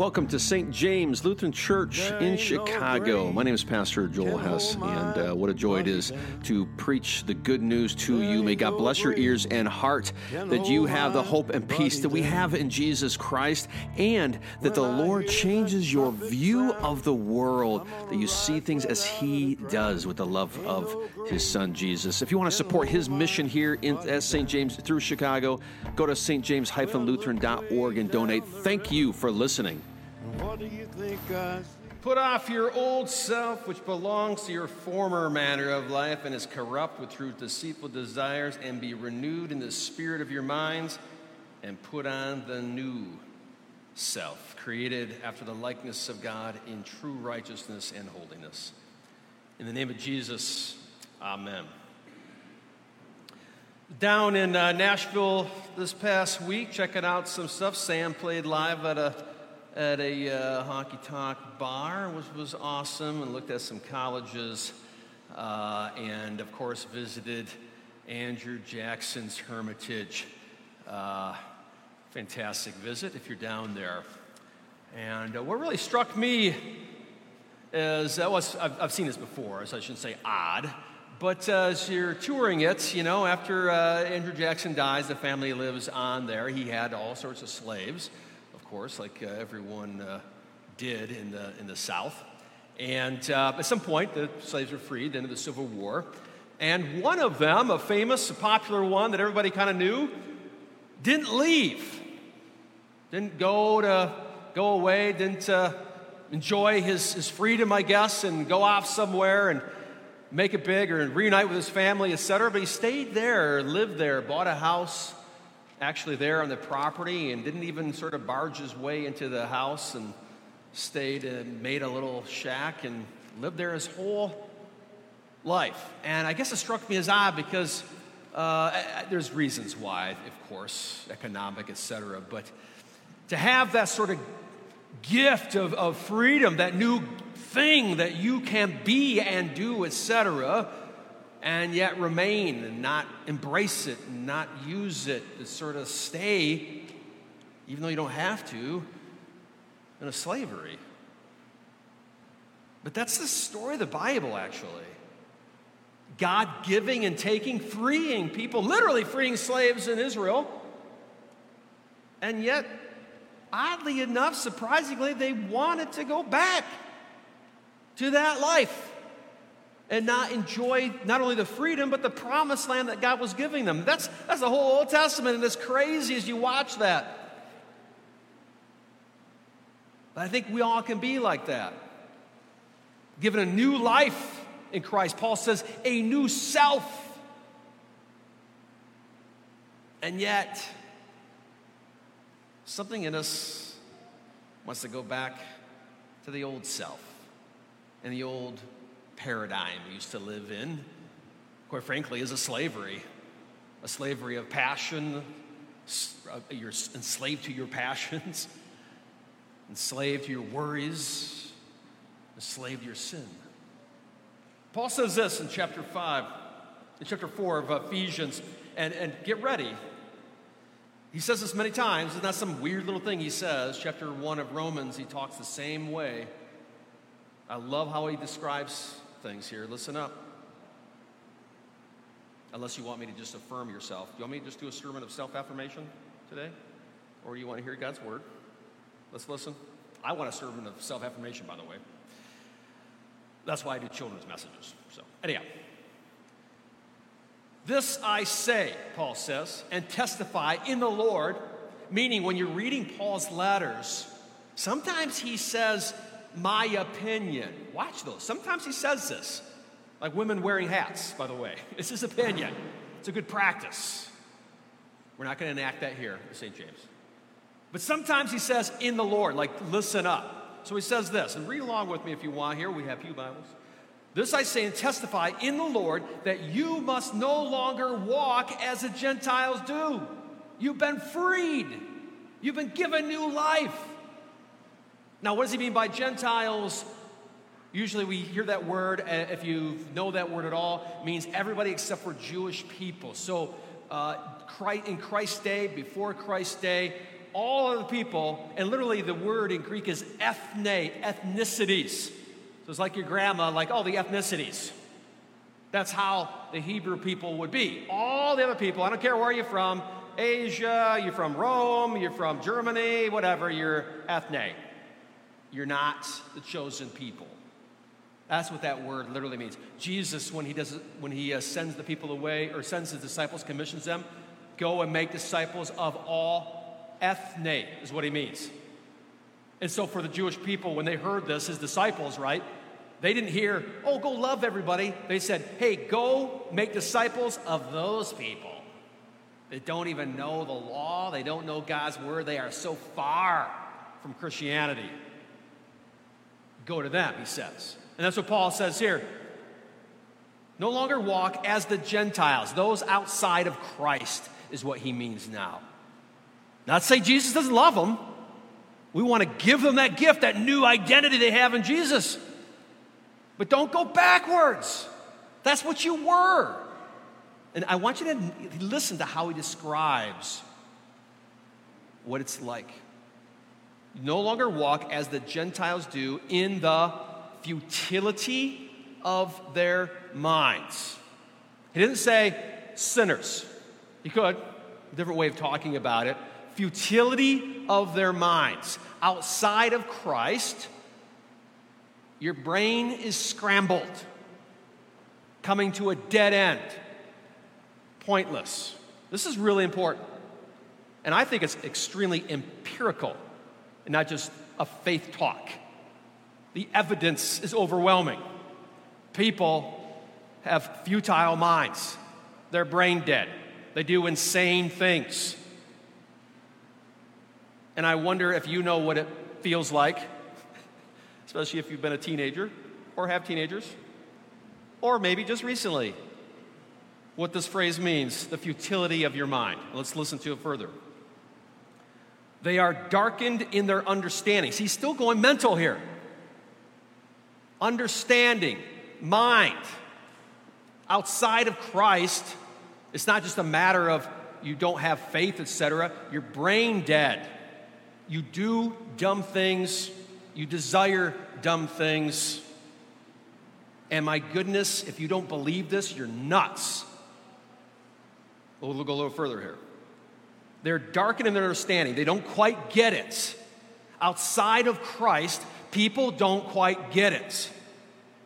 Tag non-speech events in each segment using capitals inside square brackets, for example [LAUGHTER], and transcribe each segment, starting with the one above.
Welcome to St. James Lutheran Church in Chicago. My name is Pastor Joel Hess, and uh, what a joy it is to preach the good news to you. May God bless your ears and heart that you have the hope and peace that we have in Jesus Christ, and that the Lord changes your view of the world, that you see things as He does with the love of His Son Jesus. If you want to support His mission here in, at St. James through Chicago, go to stjames-lutheran.org and donate. Thank you for listening. What do you think I Put off your old self, which belongs to your former manner of life and is corrupt with through deceitful desires, and be renewed in the spirit of your minds, and put on the new self, created after the likeness of God in true righteousness and holiness. In the name of Jesus, amen. Down in uh, Nashville this past week, checking out some stuff. Sam played live at a at a uh, honky tonk bar, which was awesome, and looked at some colleges, uh, and of course visited Andrew Jackson's Hermitage. Uh, fantastic visit if you're down there. And uh, what really struck me is that was I've, I've, seen this before, so I shouldn't say odd. But uh, as you're touring it, you know, after uh, Andrew Jackson dies, the family lives on there. He had all sorts of slaves course, like uh, everyone uh, did in the, in the South. And uh, at some point, the slaves were freed, into the Civil War. And one of them, a famous, a popular one that everybody kind of knew, didn't leave. Didn't go to go away, didn't uh, enjoy his, his freedom, I guess, and go off somewhere and make it big or reunite with his family, etc. But he stayed there, lived there, bought a house, actually there on the property and didn't even sort of barge his way into the house and stayed and made a little shack and lived there his whole life. And I guess it struck me as odd because uh, there's reasons why, of course, economic, etc. But to have that sort of gift of, of freedom, that new thing that you can be and do, etc., and yet remain and not embrace it and not use it to sort of stay, even though you don't have to, in a slavery. But that's the story of the Bible, actually. God giving and taking, freeing people, literally freeing slaves in Israel. And yet, oddly enough, surprisingly, they wanted to go back to that life and not enjoy not only the freedom, but the promised land that God was giving them. That's, that's the whole Old Testament, and it's crazy as you watch that. But I think we all can be like that. Given a new life in Christ. Paul says, a new self. And yet, something in us wants to go back to the old self and the old paradigm we used to live in, quite frankly, is a slavery. A slavery of passion. You're enslaved to your passions, [LAUGHS] enslaved to your worries, enslaved to your sin. Paul says this in chapter 5, in chapter 4 of Ephesians, and, and get ready. He says this many times. It's not some weird little thing he says. Chapter 1 of Romans, he talks the same way. I love how he describes things here. Listen up. Unless you want me to just affirm yourself. Do you want me to just do a sermon of self affirmation today? Or you want to hear God's word? Let's listen. I want a sermon of self affirmation, by the way. That's why I do children's messages. So, anyhow. This I say, Paul says, and testify in the Lord, meaning when you're reading Paul's letters, sometimes he says, my opinion. Watch those. Sometimes he says this, like women wearing hats, by the way. [LAUGHS] It's his opinion. It's a good practice. We're not going to enact that here at St. James. But sometimes he says, in the Lord, like, listen up. So he says this, and read along with me if you want. Here we have Pew Bibles. This I say and testify in the Lord that you must no longer walk as the Gentiles do. You've been freed, you've been given new life. Now, what does he mean by Gentiles? Usually we hear that word, uh, if you know that word at all, means everybody except for Jewish people. So uh, in Christ's day, before Christ's day, all of the people, and literally the word in Greek is ethne, ethnicities. So it's like your grandma, like, oh, the ethnicities. That's how the Hebrew people would be. All the other people, I don't care where you're from Asia, you're from Rome, you're from Germany, whatever, you're ethne. You're not the chosen people. That's what that word literally means. Jesus, when he does, when he uh, sends the people away or sends his disciples, commissions them, go and make disciples of all ethne is what he means. And so for the Jewish people, when they heard this, his disciples, right? They didn't hear, oh, go love everybody. They said, hey, go make disciples of those people that don't even know the law, they don't know God's word, they are so far from Christianity. Go to them, he says. And that's what Paul says here. No longer walk as the Gentiles, those outside of Christ, is what he means now. Not say Jesus doesn't love them. We want to give them that gift, that new identity they have in Jesus. But don't go backwards. That's what you were. And I want you to listen to how he describes what it's like. No longer walk as the Gentiles do in the futility of their minds. He didn't say sinners. He could, different way of talking about it. Futility of their minds. Outside of Christ, your brain is scrambled, coming to a dead end, pointless. This is really important. And I think it's extremely empirical and not just a faith talk. The evidence is overwhelming. People have futile minds, they're brain dead, they do insane things. And I wonder if you know what it feels like [LAUGHS] especially if you've been a teenager or have teenagers, or maybe just recently. What this phrase means the futility of your mind. Let's listen to it further. They are darkened in their understanding. See, he's still going mental here. Understanding, mind. Outside of Christ, it's not just a matter of you don't have faith, etc. You're brain dead. You do dumb things you desire dumb things. And my goodness, if you don't believe this, you're nuts. We'll go a little further here. They're darkened in their understanding, they don't quite get it. Outside of Christ, people don't quite get it.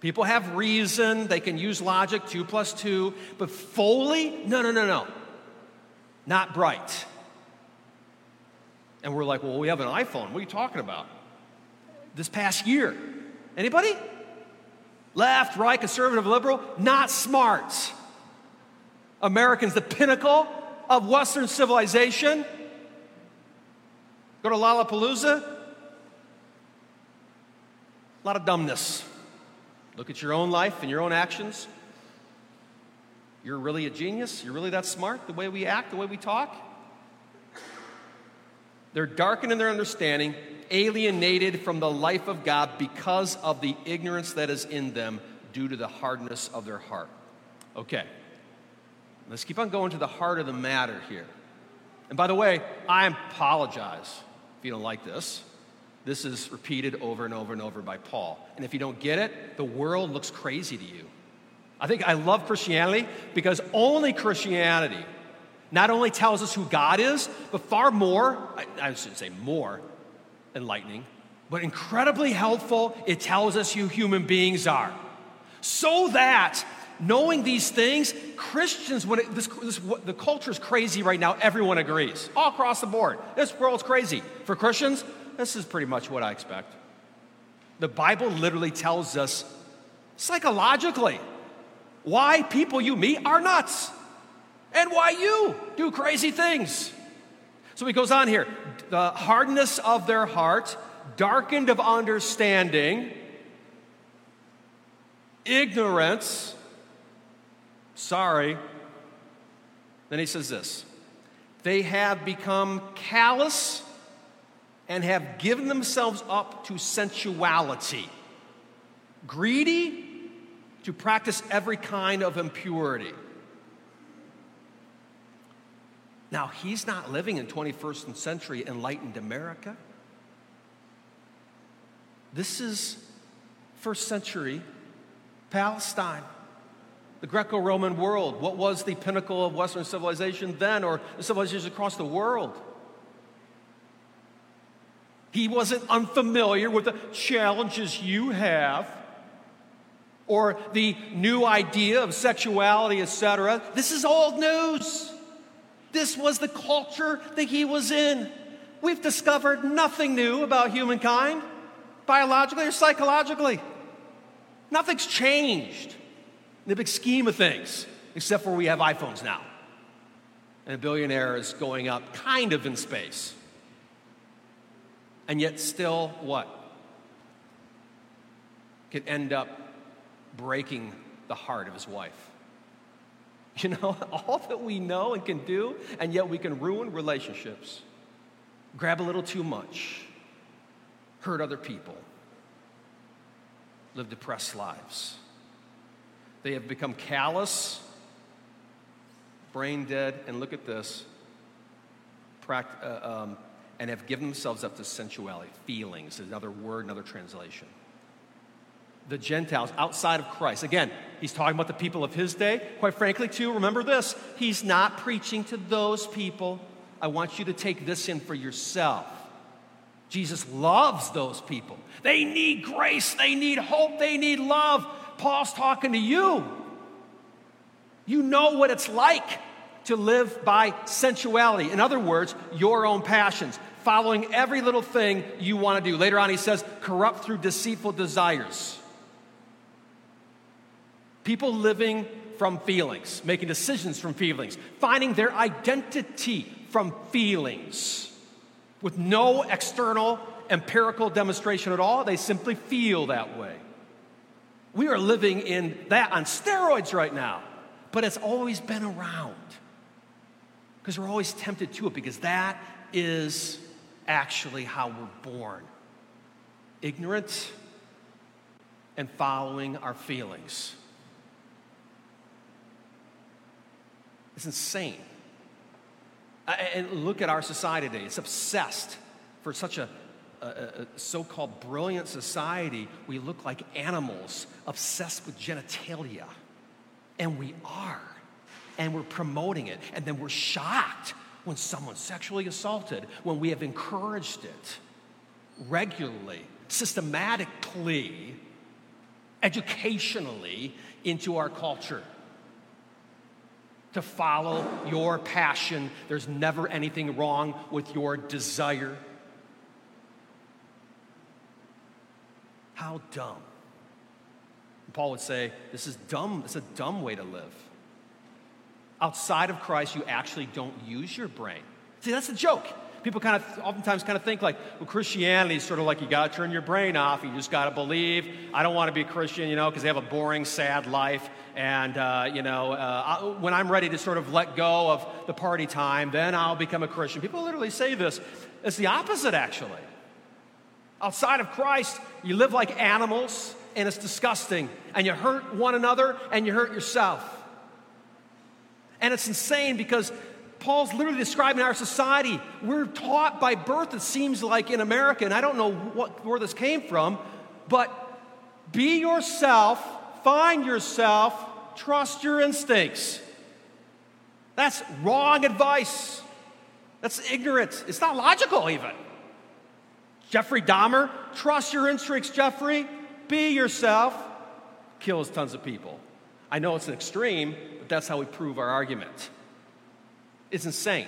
People have reason, they can use logic, two plus two, but fully, no, no, no, no. Not bright. And we're like, well, we have an iPhone. What are you talking about? this past year. Anybody? Left, right, conservative, liberal, not smart. Americans, the pinnacle of Western civilization. Go to Lollapalooza. A lot of dumbness. Look at your own life and your own actions. You're really a genius? You're really that smart? The way we act, the way we talk? They're darkened in their understanding alienated from the life of God because of the ignorance that is in them due to the hardness of their heart. Okay, let's keep on going to the heart of the matter here. And by the way, I apologize if you don't like this. This is repeated over and over and over by Paul. And if you don't get it, the world looks crazy to you. I think I love Christianity because only Christianity not only tells us who God is, but far more, I, I shouldn't say more, enlightening, but incredibly helpful. It tells us who human beings are. So that knowing these things, Christians, when it, this, this, the culture is crazy right now, everyone agrees, all across the board. This world's crazy. For Christians, this is pretty much what I expect. The Bible literally tells us psychologically why people you meet are nuts and why you do crazy things. So he goes on here the hardness of their heart, darkened of understanding, ignorance. Sorry. Then he says this they have become callous and have given themselves up to sensuality, greedy to practice every kind of impurity. Now, he's not living in 21st century enlightened America. This is first century Palestine, the Greco Roman world. What was the pinnacle of Western civilization then, or civilizations across the world? He wasn't unfamiliar with the challenges you have or the new idea of sexuality, etc. This is old news. This was the culture that he was in. We've discovered nothing new about humankind, biologically or psychologically. Nothing's changed in the big scheme of things, except for we have iPhones now. And a billionaire is going up kind of in space. And yet, still, what? Can end up breaking the heart of his wife. [LAUGHS] You know, [LAUGHS] all that we know and can do, and yet we can ruin relationships, grab a little too much, hurt other people, live depressed lives. They have become callous, brain dead, and look at this, pract- uh, um, and have given themselves up to sensuality, feelings, another word, another translation the Gentiles outside of Christ. Again, he's talking about the people of his day. Quite frankly, too, remember this he's not preaching to those people. I want you to take this in for yourself. Jesus loves those people. They need grace, they need hope, they need love. Paul's talking to you. You know what it's like to live by sensuality. In other words, your own passions, following every little thing you want to do. Later on, he says, corrupt through deceitful desires. People living from feelings, making decisions from feelings, finding their identity from feelings with no external empirical demonstration at all. They simply feel that way. We are living in that on steroids right now, but it's always been around because we're always tempted to it because that is actually how we're born ignorant and following our feelings. It's insane. And look at our society today. It's obsessed for such a, a, a so called brilliant society. We look like animals obsessed with genitalia. And we are. And we're promoting it. And then we're shocked when someone's sexually assaulted, when we have encouraged it regularly, systematically, educationally into our culture to follow your passion. There's never anything wrong with your desire. How dumb. Paul would say, This is dumb. It's a dumb way to live. Outside of Christ, you actually don't use your brain. See, that's the joke people kind of oftentimes kind of think like, well, Christianity is sort of like you got to turn your brain off. You just got to believe. I don't want to be a Christian, you know, because they have a boring, sad life. And, uh, you know, uh, I, when I'm ready to sort of let go of the party time, then I'll become a Christian. People literally say this. It's the opposite, actually. Outside of Christ, you live like animals, and it's disgusting. And you hurt one another, and you hurt yourself. And it's insane because Paul's literally describing our society. We're taught by birth, it seems like in America, and I don't know what, where this came from, but be yourself, find yourself, trust your instincts. That's wrong advice. That's ignorant. It's not logical, even. Jeffrey Dahmer, trust your instincts, Jeffrey. Be yourself. Kills tons of people. I know it's an extreme, but that's how we prove our argument It's insane.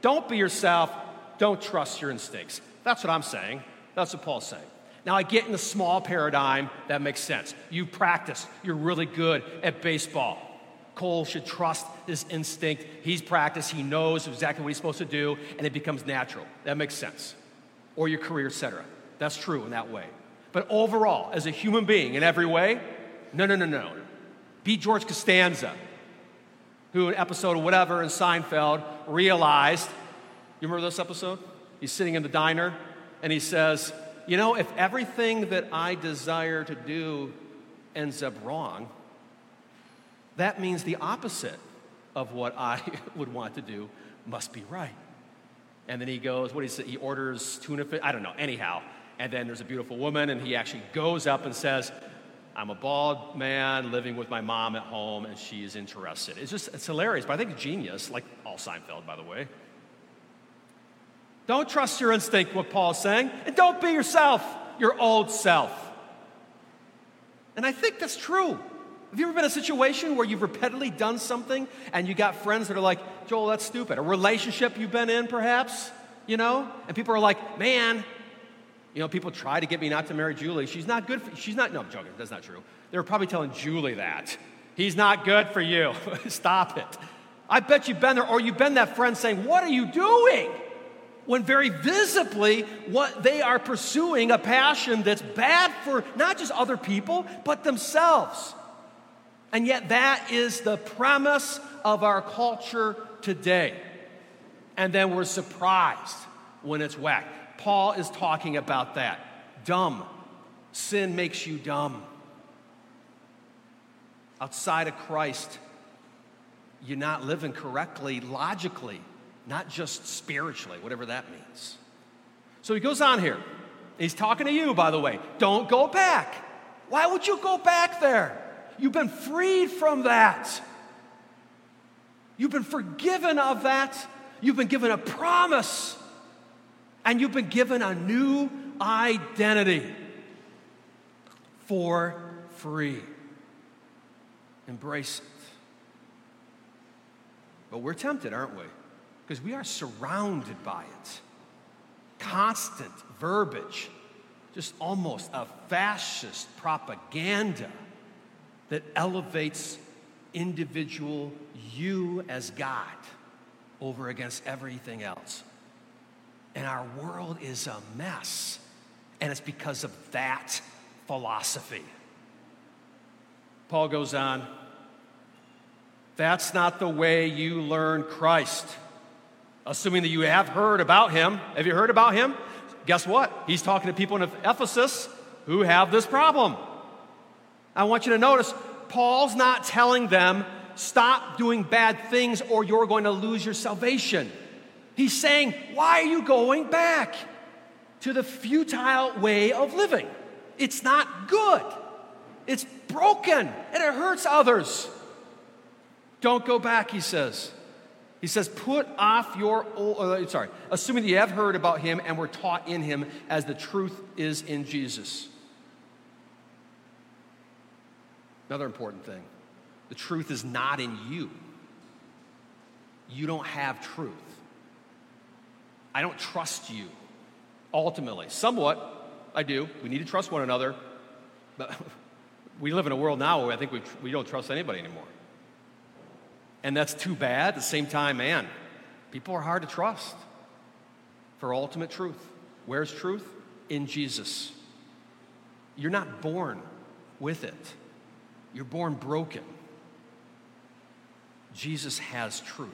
Don't be yourself. Don't trust your instincts. That's what I'm saying. That's what Paul's saying. Now, I get in the small paradigm, that makes sense. You practice, you're really good at baseball. Cole should trust his instinct. He's practiced, he knows exactly what he's supposed to do, and it becomes natural. That makes sense. Or your career, etc. That's true in that way. But overall, as a human being in every way, no, no, no, no. Be George Costanza who, in an episode of whatever in Seinfeld, realized you remember this episode? He's sitting in the diner and he says, You know, if everything that I desire to do ends up wrong, that means the opposite of what I [LAUGHS] would want to do Must be right. And then he goes, what you say? He orders tuna fish. I don't know. Anyhow. And then there's a beautiful woman, and he actually goes up and says, I'm a bald man living with my mom at home, and she is interested. It's just, it's hilarious, but I think genius, like all Seinfeld, by the way. Don't trust your instinct, what Paul's saying, and don't be yourself, your old self. And I think that's true. Have you ever been in a situation where you've repeatedly done something and you got friends that are like, Joel, that's stupid? A relationship you've been in, perhaps, you know? And people are like, man, you know, people try to get me not to marry Julie. She's not good for she's not no, I'm joking, that's not true. They were probably telling Julie that. He's not good for you. [LAUGHS] Stop it. I bet you've been there, or you've been that friend saying, What are you doing? When very visibly, what they are pursuing a passion that's bad for not just other people, but themselves. And yet, that is the premise of our culture today. And then we're surprised when it's whack. Paul is talking about that. Dumb. Sin makes you dumb. Outside of Christ, you're not living correctly logically, not just spiritually, whatever that means. So he goes on here. He's talking to you, by the way. Don't go back. Why would you go back there? You've been freed from that. You've been forgiven of that. You've been given a promise and you've been given a new identity for free. Embrace it. But we're tempted, aren't we? Because we are surrounded by it. Constant verbiage, just almost a fascist propaganda that elevates individual you as God over against everything else. And our world is a mess. And it's because of that philosophy. Paul goes on, that's not the way you learn Christ. Assuming that you have heard about him. Have you heard about him? Guess what? He's talking to people in Ephesus who have this problem. I want you to notice, Paul's not telling them, stop doing bad things or you're going to lose your salvation. He's saying, Why are you going back to the futile way of living? It's not good, it's broken, and it hurts others. Don't go back, he says. He says, put off your old, uh, sorry, assuming that you have heard about him and were taught in him as the truth is in Jesus. Another important thing the truth is not in you. You don't have truth. I don't trust you. Ultimately, somewhat, I do. We need to trust one another. But [LAUGHS] we live in a world now where I think we, we don't trust anybody anymore. And that's too bad. At the same time, man, people are hard to trust for ultimate truth. Where's truth? In Jesus. You're not born with it, you're born broken. Jesus has truth.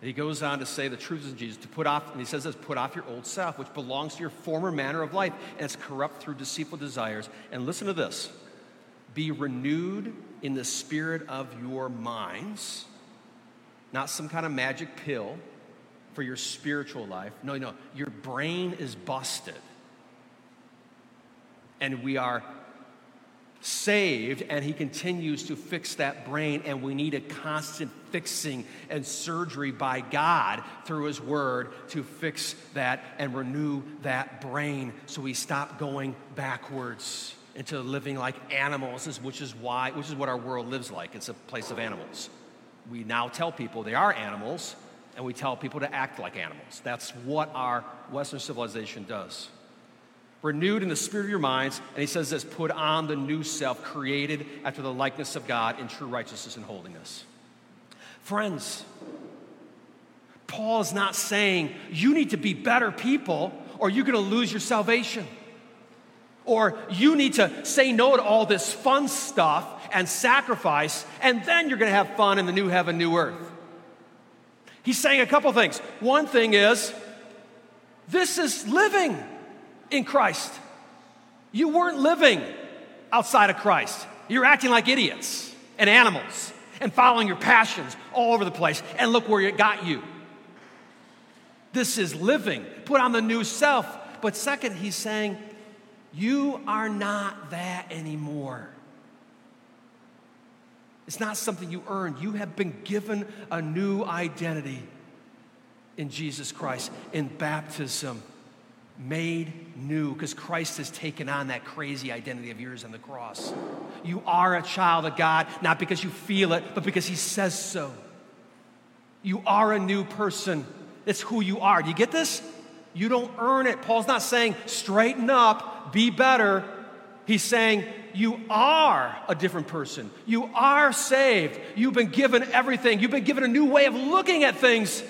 And he goes on to say the truth is in Jesus, to put off, and he says this, put off your old self, which belongs to your former manner of life, and it's corrupt through deceitful desires. And listen to this be renewed in the spirit of your minds, not some kind of magic pill for your spiritual life. No, no, your brain is busted. And we are saved and he continues to fix that brain and we need a constant fixing and surgery by God through his word to fix that and renew that brain so we stop going backwards into living like animals which is why which is what our world lives like. It's a place of animals. We now tell people they are animals and we tell people to act like animals. That's what our western civilization does renewed in the spirit of your minds. And he says this put on the new self, created after the likeness of God in true righteousness and holiness. Friends, Paul is not saying you need to be better people or you're going to lose your salvation. Or you need to say no to all this fun stuff and sacrifice, and then you're going to have fun in the new heaven, new earth. He's saying a couple things. One thing is, this is living in Christ. You weren't living outside of Christ. You're acting like idiots and animals. and following your passions all over the place, and look where it got you. This is living. Put on the new self. But second, he's saying, you are not that anymore. It's not something you earned. You have been given a new identity in Jesus Christ, in baptism, made new, because Christ has taken on that crazy identity of yours on the cross. You are a child of God, not because you feel it, but because He says so. You are a new person. It's who you are. Do you get this? You don't earn it. Paul's not saying straighten up, be better. He's saying you are a different person. You are saved. You've been given everything. You've been given a new way of looking at things.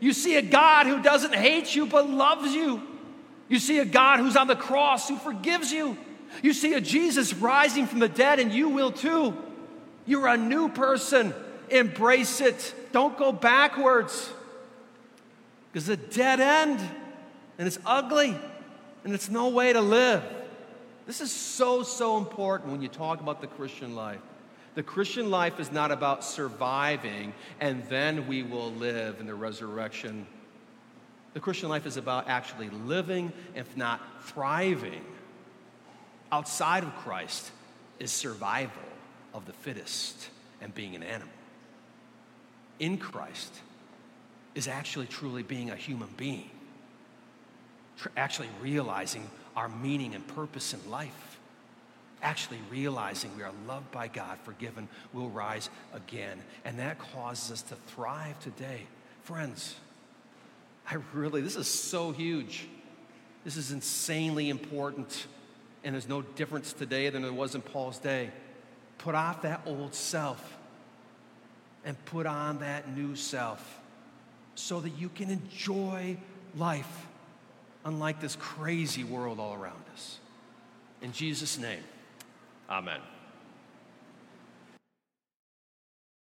You see a God who doesn't hate you but loves you. You see a God who's on the cross who forgives you. You see a Jesus rising from the dead, and you will too. You're a new person. Embrace it. Don't go backwards. Because it's a dead end, and it's ugly, and it's no way to live. This is so, so important when you talk about the Christian life. The Christian life is not about surviving and then we will live in the resurrection. The Christian life is about actually living, if not thriving. Outside of Christ is survival of the fittest and being an animal. In Christ is actually truly being a human being, actually realizing our meaning and purpose in life. Actually realizing we are loved by God, forgiven, will rise again. And that causes us to thrive today. Friends, I really, this is so huge. This is insanely important. And there's no difference today than there was in Paul's day. Put off that old self and put on that new self so that you can enjoy life unlike this crazy world all around us. In Jesus' name, amen.